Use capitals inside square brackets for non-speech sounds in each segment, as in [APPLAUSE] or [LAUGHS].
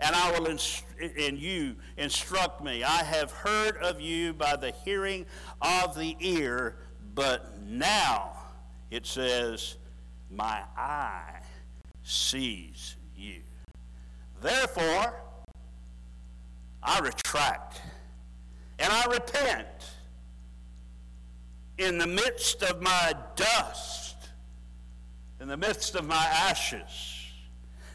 and I will inst- in you instruct me. I have heard of you by the hearing of the ear, but now it says, My eye sees you. Therefore, I retract and I repent in the midst of my dust, in the midst of my ashes.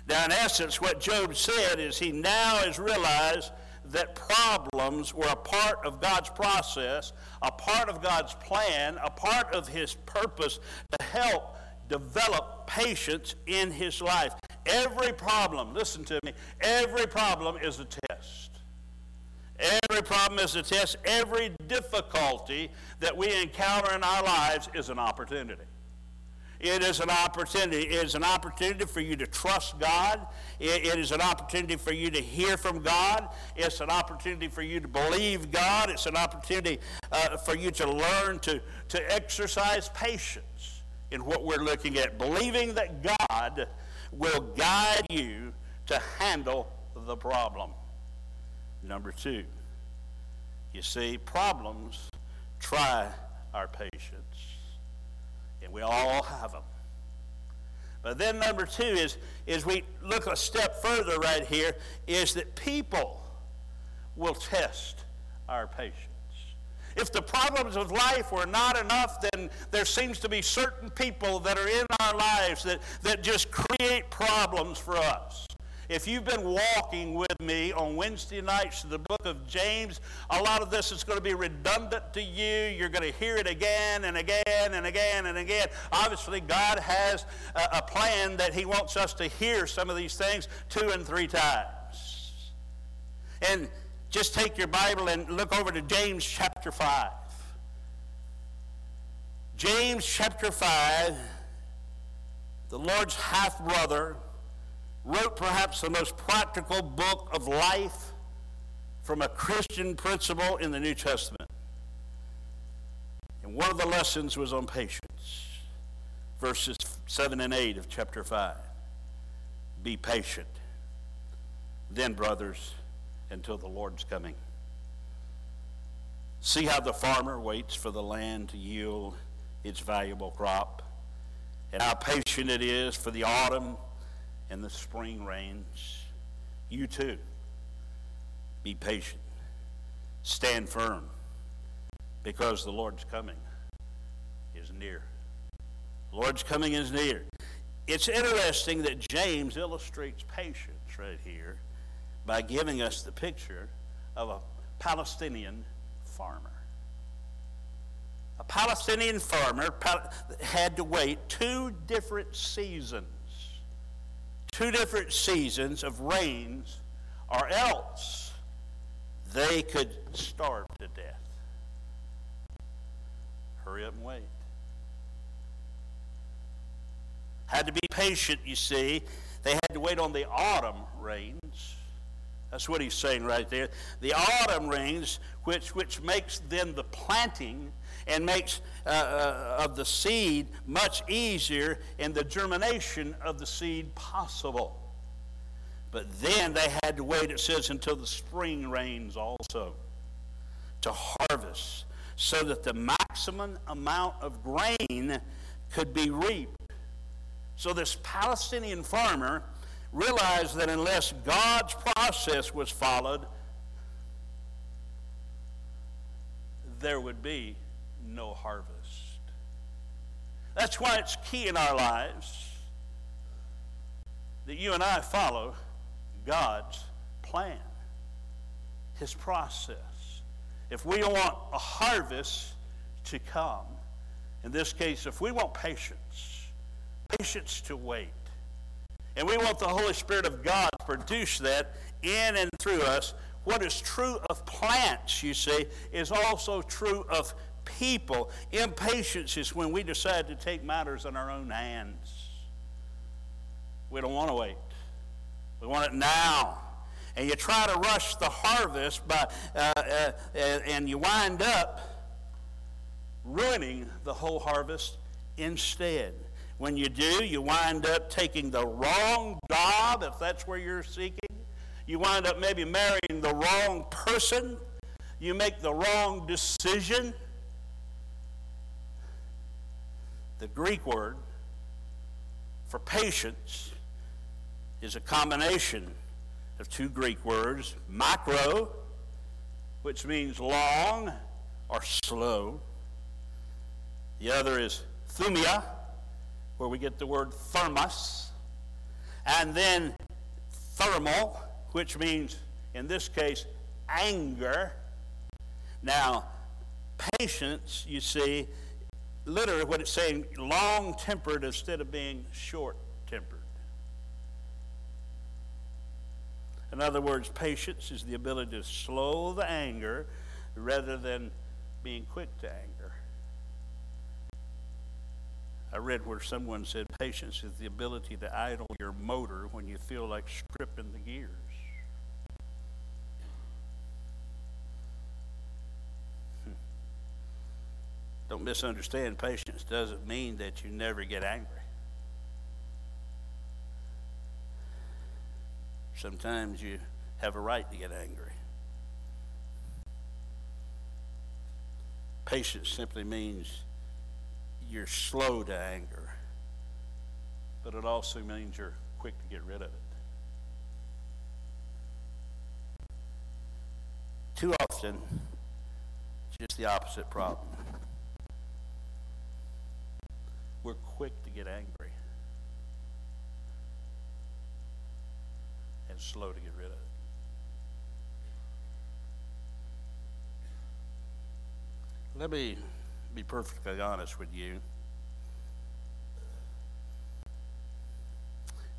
Now, in essence, what Job said is he now has realized that problems were a part of God's process, a part of God's plan, a part of His purpose to help develop patience in his life. Every problem, listen to me, every problem is a test. Every problem is a test. Every difficulty that we encounter in our lives is an opportunity. It is an opportunity. It is an opportunity for you to trust God. It, it is an opportunity for you to hear from God. It's an opportunity for you to believe God. It's an opportunity uh, for you to learn to, to exercise patience in what we're looking at, believing that God will guide you to handle the problem. Number two, you see, problems try our patience we all have them. But then number two is, is we look a step further right here, is that people will test our patience. If the problems of life were not enough, then there seems to be certain people that are in our lives that, that just create problems for us. If you've been walking with me on Wednesday nights to the book of James, a lot of this is going to be redundant to you. You're going to hear it again and again and again and again. Obviously, God has a, plan that He wants us to hear some of these things two and three times. And just take your Bible and look over to James chapter 5. James chapter 5, the Lord's half brother wrote perhaps the most practical book of life from a Christian principle in the New Testament. And one of the lessons was on patience. Verses 7 and 8 of chapter 5. Be patient. Then, brothers, until the Lord's coming. See how the farmer waits for the land to yield its valuable crop, and how patient it is for the autumn and the spring rains. You too, be patient. Stand firm because the Lord's coming is near. The Lord's coming is near. It's interesting that James illustrates patience right here by giving us the picture of a Palestinian farmer. A Palestinian farmer had to wait two different seasons two different seasons of rains, or else they could starve to death. Hurry up and wait. Had to be patient, you see. They had to wait on the autumn rains. That's what he's saying right there. The autumn rains, which, which makes then the planting and makes uh, uh, of the seed much easier and the germination of the seed possible. But then they had to wait, it says, until the spring rains also to harvest so that the maximum amount of grain could be reaped. So this Palestinian farmer realized that unless God's process was followed, there would be no harvest. That's why it's key in our lives that you and I follow God's plan, His process. If we want a harvest to come, in this case, if we want patience, patience to wait, and we want the Holy Spirit of God to produce that in and through us, what is true of plants, you see, is also true of people. Impatience is when we decide to take matters in our own hands. We don't want to wait, we want it now. And you try to rush the harvest by, uh, uh, and you wind up ruining the whole harvest instead. When you do, you wind up taking the wrong job, if that's where you're seeking. You wind up maybe marrying the wrong person. You make the wrong decision. The Greek word for patience is a combination of two Greek words, makro, which means long or slow. The other is thumia, where we get the word thermos. And then thermal, which means, in this case, anger. Now, patience, you see, literally what it's saying, long tempered instead of being short tempered. In other words, patience is the ability to slow the anger rather than being quick to anger. I read where someone said patience is the ability to idle your motor when you feel like stripping the gears. Don't misunderstand, patience doesn't mean that you never get angry. Sometimes you have a right to get angry. Patience simply means you're slow to anger, but it also means you're quick to get rid of it. Too often, it's just the opposite problem. We're quick to get angry and slow to get rid of it. Let me be perfectly honest with you.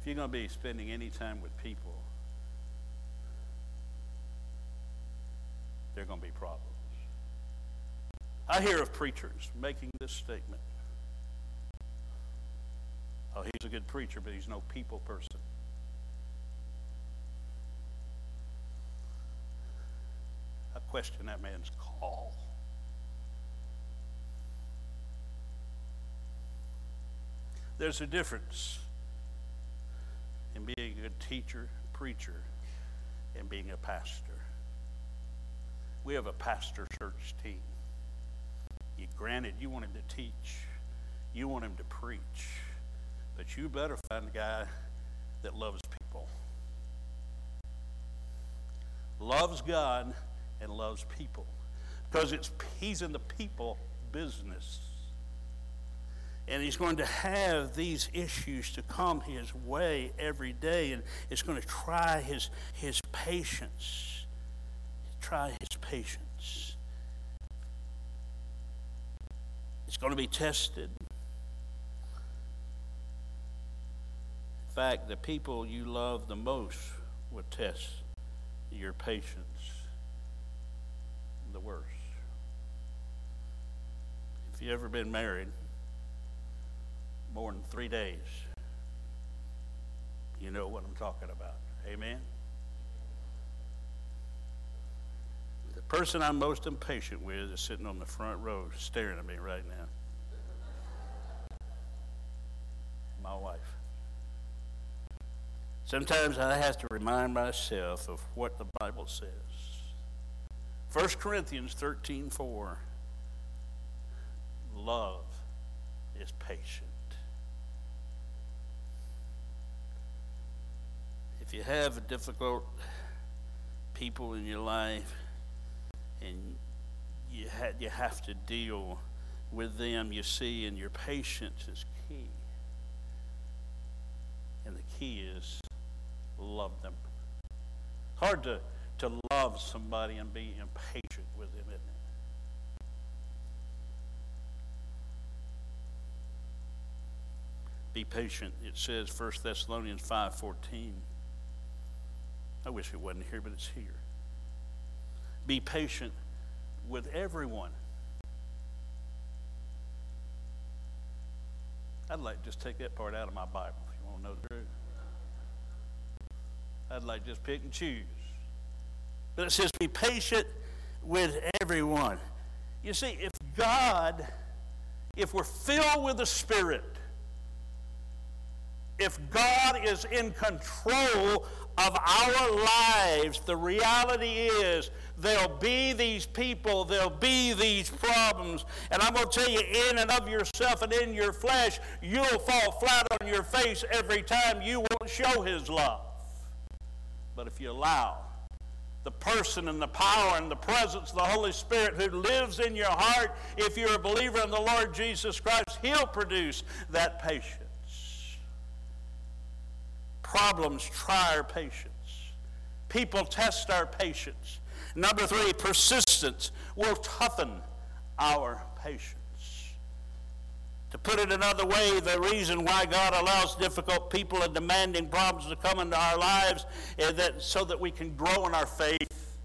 If you're going to be spending any time with people, there are going to be problems. I hear of preachers making this statement. Oh, he's a good preacher, but he's no people person. I question that man's call. There's a difference in being a good teacher, preacher, and being a pastor. We have a pastor church team. You, granted, you want him to teach, you want him to preach, but you better find a guy that loves people, loves God, and loves people, because it's he's in the people business. And he's going to have these issues to come his way every day and it's going to try his his patience. Try his patience. It's going to be tested fact the people you love the most will test your patience the worst if you've ever been married more than three days, you know what I'm talking about. Amen? The person I'm most impatient with is sitting on the front row staring at me right now. My wife. Sometimes I have to remind myself of what the Bible says. 1 Corinthians 13 4. Love is patient. if you have difficult people in your life and you, ha- you have to deal with them, you see, and your patience is key. And the key is love them. Hard to, to love somebody and be impatient with them, isn't it? Be patient. It says 1 Thessalonians 5.14. I wish it wasn't here, but it's here. Be patient with everyone. I'd like to just take that part out of my Bible if you want to know the truth. I'd like to just pick and choose. But it says, be patient with everyone. You see, if God, if we're filled with the Spirit, if God is in control of our lives, the reality is there'll be these people, there'll be these problems. And I'm going to tell you, in and of yourself and in your flesh, you'll fall flat on your face every time you won't show His love. But if you allow the person and the power and the presence of the Holy Spirit who lives in your heart, if you're a believer in the Lord Jesus Christ, He'll produce that patience. Problems try our patience. People test our patience. Number three, persistence will toughen our patience. To put it another way, the reason why God allows difficult people and demanding problems to come into our lives is that so that we can grow in our faith.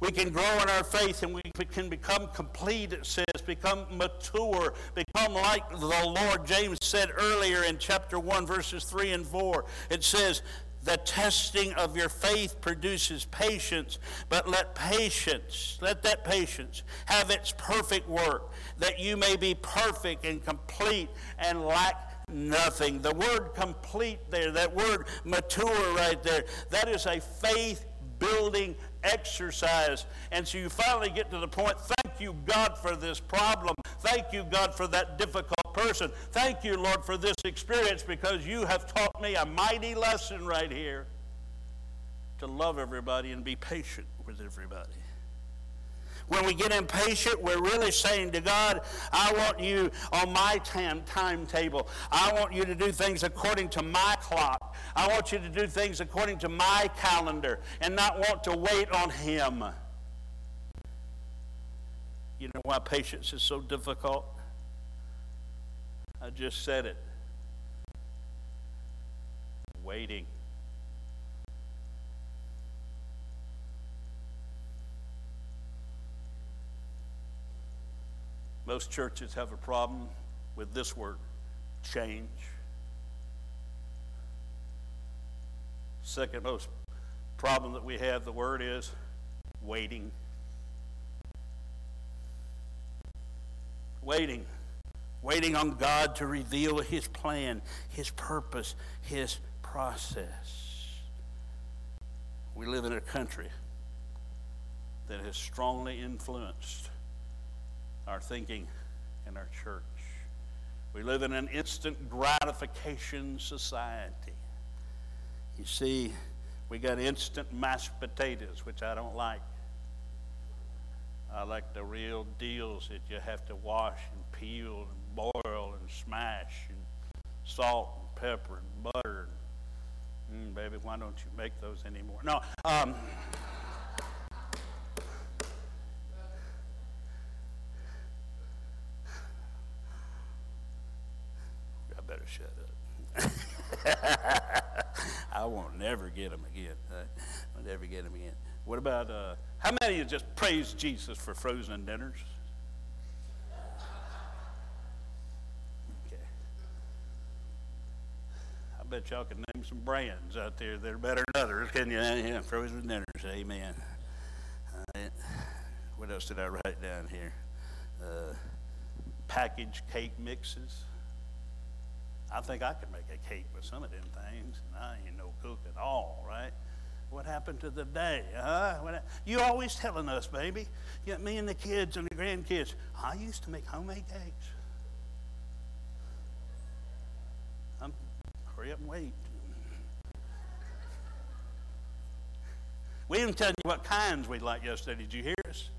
We can grow in our faith and we can become complete, it says, become mature, become like the Lord. James said earlier in chapter 1, verses 3 and 4. It says, the testing of your faith produces patience, but let patience, let that patience have its perfect work, that you may be perfect and complete and lack nothing. The word complete there, that word mature right there, that is a faith building exercise. And so you finally get to the point thank you, God, for this problem. Thank you, God, for that difficult person. Thank you, Lord, for this experience because you have taught me a mighty lesson right here to love everybody and be patient with everybody. When we get impatient, we're really saying to God, I want you on my time, timetable. I want you to do things according to my clock. I want you to do things according to my calendar and not want to wait on Him. You know why patience is so difficult? I just said it. Waiting. Most churches have a problem with this word change. Second most problem that we have, the word is waiting. Waiting. Waiting on God to reveal His plan, His purpose, His process. We live in a country that has strongly influenced our thinking in our church. We live in an instant gratification society. You see, we got instant mashed potatoes, which I don't like. I like the real deals that you have to wash and peel and boil and smash and salt and pepper and butter. Mm, baby, why don't you make those anymore? No. Um, shut up. [LAUGHS] I won't never get them again. I'll never get them again. What about, uh, how many of you just praise Jesus for frozen dinners? Okay. I bet y'all can name some brands out there that are better than others, can you? Yeah, frozen dinners, amen. Uh, what else did I write down here? Uh, packaged cake mixes. I think I could make a cake with some of them things, and I ain't no cook at all, right? What happened to the day? Huh? You always telling us, baby. You me and the kids and the grandkids. I used to make homemade cakes. I'm, hurry up and wait. We didn't tell you what kinds we like yesterday. Did you hear us?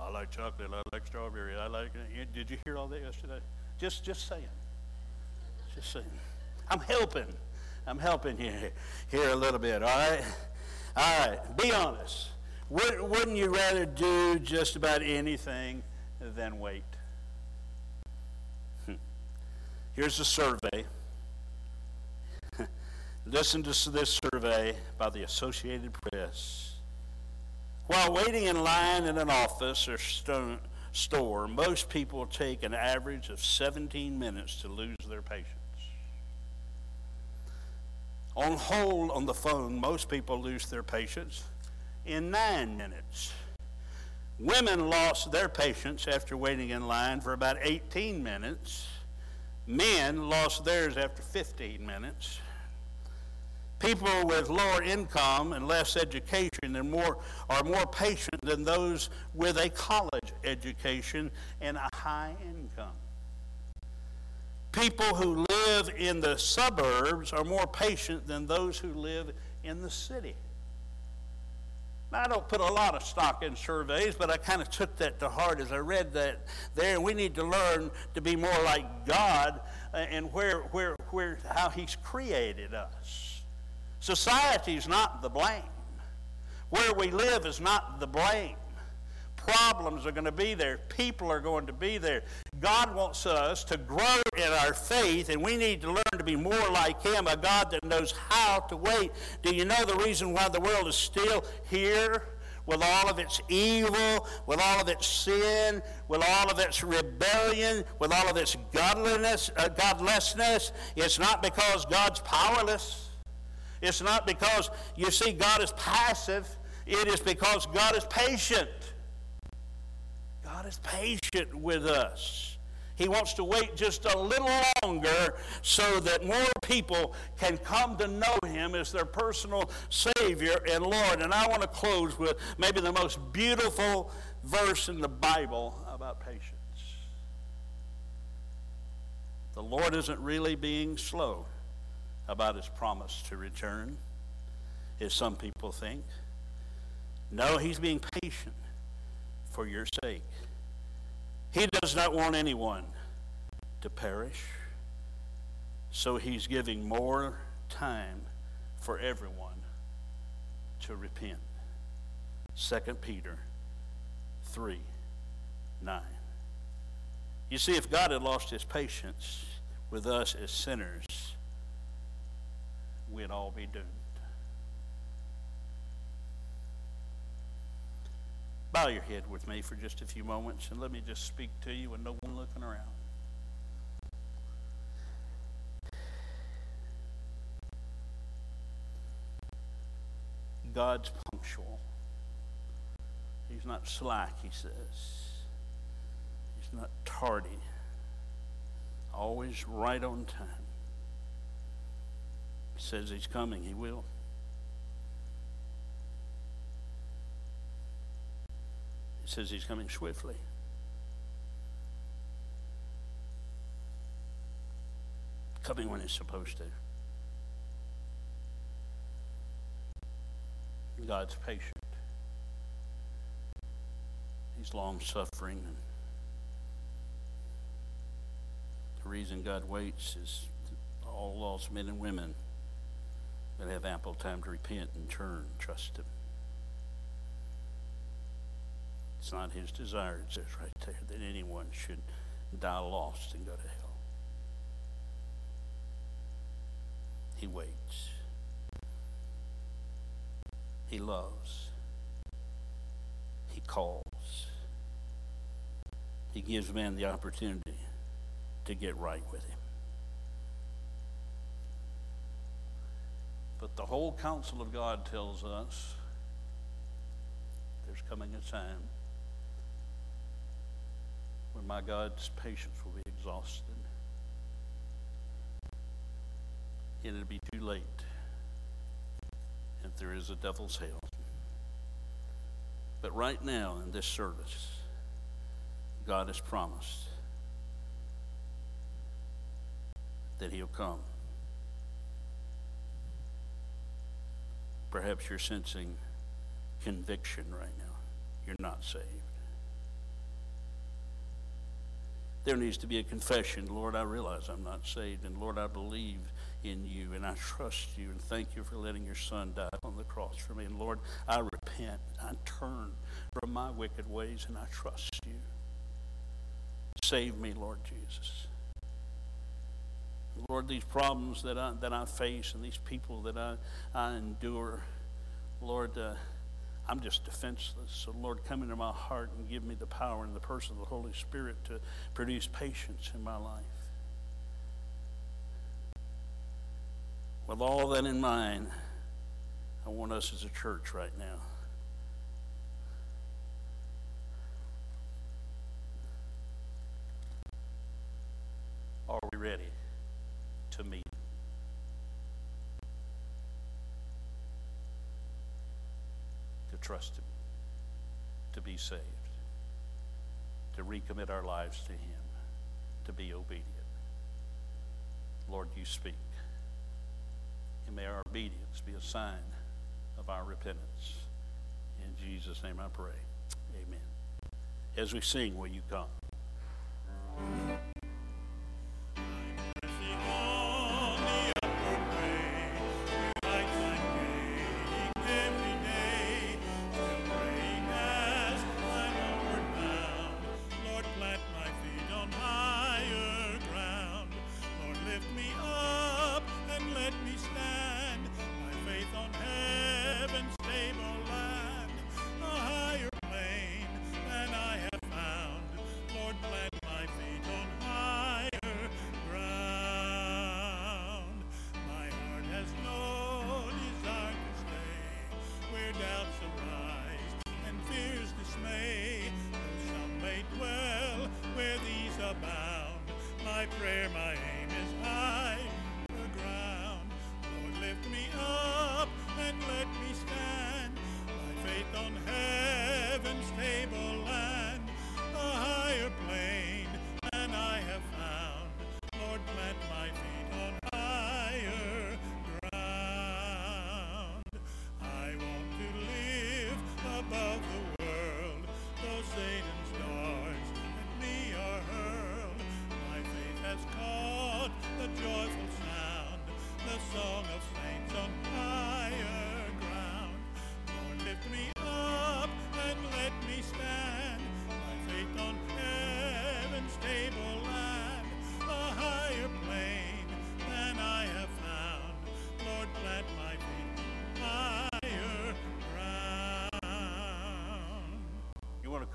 I like chocolate. I like strawberry. I like. Did you hear all that yesterday? Just, just saying. Just saying. I'm helping. I'm helping you here a little bit, all right? All right, be honest. Wouldn't you rather do just about anything than wait? Hmm. Here's a survey. [LAUGHS] Listen to this survey by the Associated Press. While waiting in line in an office or store, most people take an average of 17 minutes to lose their patience. On hold on the phone, most people lose their patience in nine minutes. Women lost their patience after waiting in line for about 18 minutes. Men lost theirs after 15 minutes. People with lower income and less education and more, are more patient than those with a college education and a high income. People who live in the suburbs are more patient than those who live in the city. Now, I don't put a lot of stock in surveys, but I kind of took that to heart as I read that there. We need to learn to be more like God uh, and where, where, where, how He's created us. Society is not the blame. Where we live is not the blame. Problems are going to be there. People are going to be there. God wants us to grow in our faith, and we need to learn to be more like Him, a God that knows how to wait. Do you know the reason why the world is still here? With all of its evil, with all of its sin, with all of its rebellion, with all of its godliness, uh, godlessness, it's not because God's powerless. It's not because you see God is passive. It is because God is patient. God is patient with us. He wants to wait just a little longer so that more people can come to know Him as their personal Savior and Lord. And I want to close with maybe the most beautiful verse in the Bible about patience. The Lord isn't really being slow about His promise to return, as some people think. No, He's being patient for your sake. He does not want anyone to perish, so he's giving more time for everyone to repent. 2 Peter 3 9. You see, if God had lost his patience with us as sinners, we'd all be doomed. Bow your head with me for just a few moments and let me just speak to you with no one looking around. God's punctual. He's not slack, he says. He's not tardy. Always right on time. He says he's coming, he will. It says he's coming swiftly. Coming when he's supposed to. God's patient. He's long suffering. The reason God waits is all lost men and women that have ample time to repent and turn, trust Him. It's not his desire, it says right there, that anyone should die lost and go to hell. He waits. He loves. He calls. He gives man the opportunity to get right with him. But the whole counsel of God tells us there's coming a time when my God's patience will be exhausted. And it'll be too late if there is a devil's hell. But right now in this service, God has promised that He'll come. Perhaps you're sensing conviction right now. You're not saved. There needs to be a confession. Lord, I realize I'm not saved, and Lord, I believe in you, and I trust you, and thank you for letting your son die on the cross for me. And Lord, I repent. I turn from my wicked ways, and I trust you. Save me, Lord Jesus. Lord, these problems that I, that I face and these people that I, I endure, Lord, uh, I'm just defenseless. So, Lord, come into my heart and give me the power and the person of the Holy Spirit to produce patience in my life. With all that in mind, I want us as a church right now. Are we ready to meet? Trust Him, to be saved, to recommit our lives to Him, to be obedient. Lord, you speak. And may our obedience be a sign of our repentance. In Jesus' name I pray. Amen. As we sing, will you come?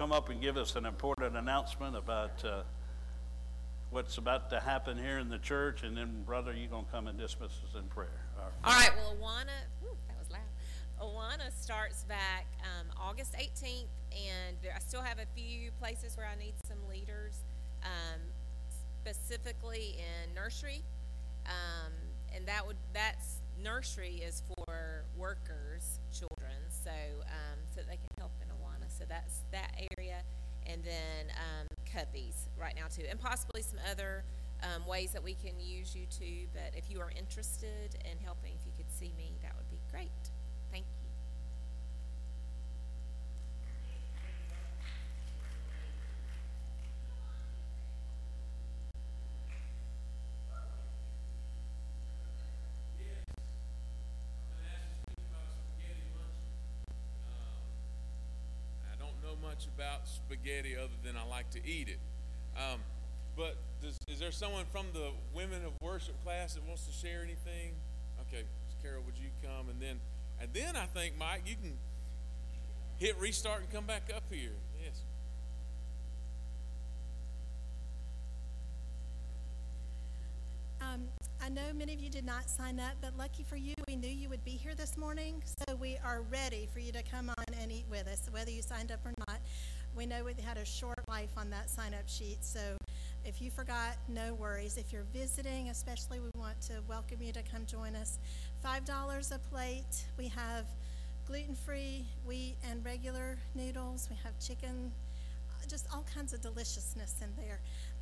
Come up and give us an important announcement about uh, what's about to happen here in the church, and then, brother, you're going to come and dismiss us in prayer. All right. All right well, Awana, whew, that was loud. Awana starts back um, August 18th, and there, I still have a few places where I need some leaders, um, specifically in nursery, um, and that would that's nursery is for workers, children, so um, so they can help. So that's that area, and then um, Cubbies right now too, and possibly some other um, ways that we can use you too. But if you are interested in helping, if you could see me, that would be great. Thank you. Much about spaghetti other than I like to eat it. Um, but does, is there someone from the women of worship class that wants to share anything? Okay, Carol, would you come? And then, and then I think Mike, you can hit restart and come back up here. Yes. Um, I know many of you did not sign up, but lucky for you, we knew you would be here this morning, so we are ready for you to come on and eat with us, whether you signed up or not. We know we had a short life on that sign up sheet, so if you forgot, no worries. If you're visiting, especially, we want to welcome you to come join us. $5 a plate. We have gluten free, wheat, and regular noodles. We have chicken, just all kinds of deliciousness in there.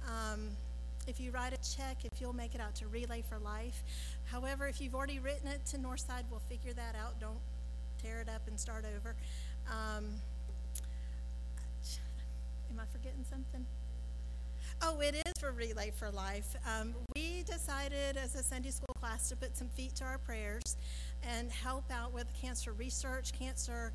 Um, if you write a check, if you'll make it out to Relay for Life. However, if you've already written it to Northside, we'll figure that out. Don't tear it up and start over. Um, [SIGHS] am I forgetting something? Oh, it is for Relay for Life. Um, we decided as a Sunday school class to put some feet to our prayers and help out with cancer research, cancer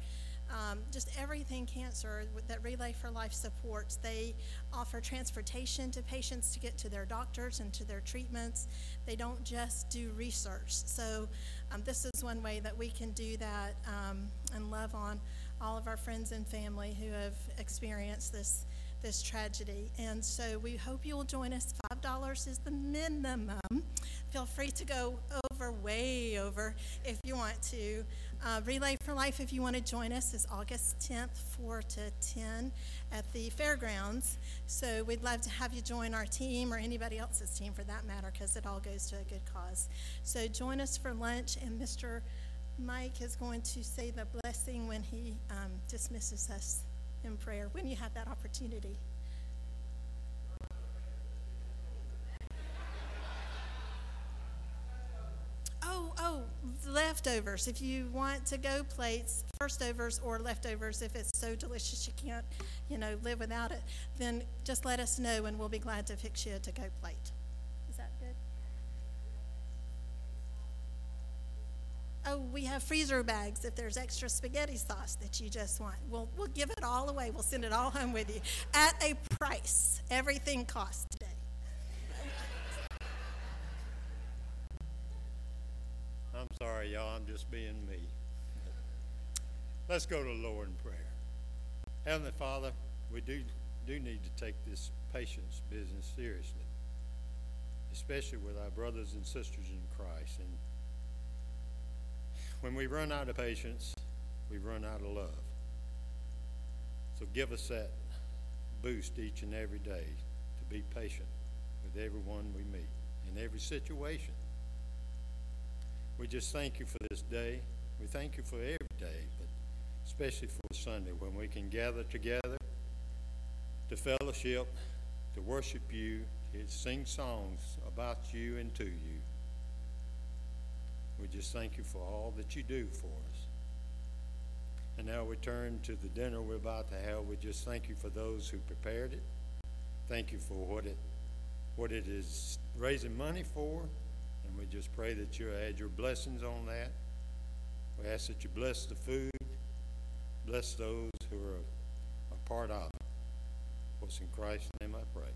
um, just everything cancer that Relay for Life supports. They offer transportation to patients to get to their doctors and to their treatments. They don't just do research. So, um, this is one way that we can do that um, and love on all of our friends and family who have experienced this this tragedy. And so we hope you will join us. $5 is the minimum. Feel free to go over, way over, if you want to. Uh, Relay for Life, if you want to join us, is August 10th, 4 to 10 at the fairgrounds. So we'd love to have you join our team or anybody else's team for that matter, because it all goes to a good cause. So join us for lunch, and Mr. Mike is going to say the blessing when he um, dismisses us in prayer, when you have that opportunity. Oh, oh, leftovers. If you want to go plates, first overs or leftovers, if it's so delicious you can't, you know, live without it, then just let us know and we'll be glad to fix you a to-go plate. Is that good? Oh, we have freezer bags if there's extra spaghetti sauce that you just want. We'll, we'll give it all away. We'll send it all home with you at a price. Everything costs today. I'm sorry, y'all, I'm just being me. Let's go to the Lord in prayer. Heavenly Father, we do, do need to take this patience business seriously, especially with our brothers and sisters in Christ. And when we run out of patience, we run out of love. So give us that boost each and every day to be patient with everyone we meet in every situation. We just thank you for this day. We thank you for every day, but especially for Sunday when we can gather together to fellowship, to worship you, to sing songs about you and to you. We just thank you for all that you do for us. And now we turn to the dinner we're about to have. We just thank you for those who prepared it. Thank you for what it what it is raising money for. And we just pray that you add your blessings on that. We ask that you bless the food, bless those who are a part of it. What's in Christ's name I pray.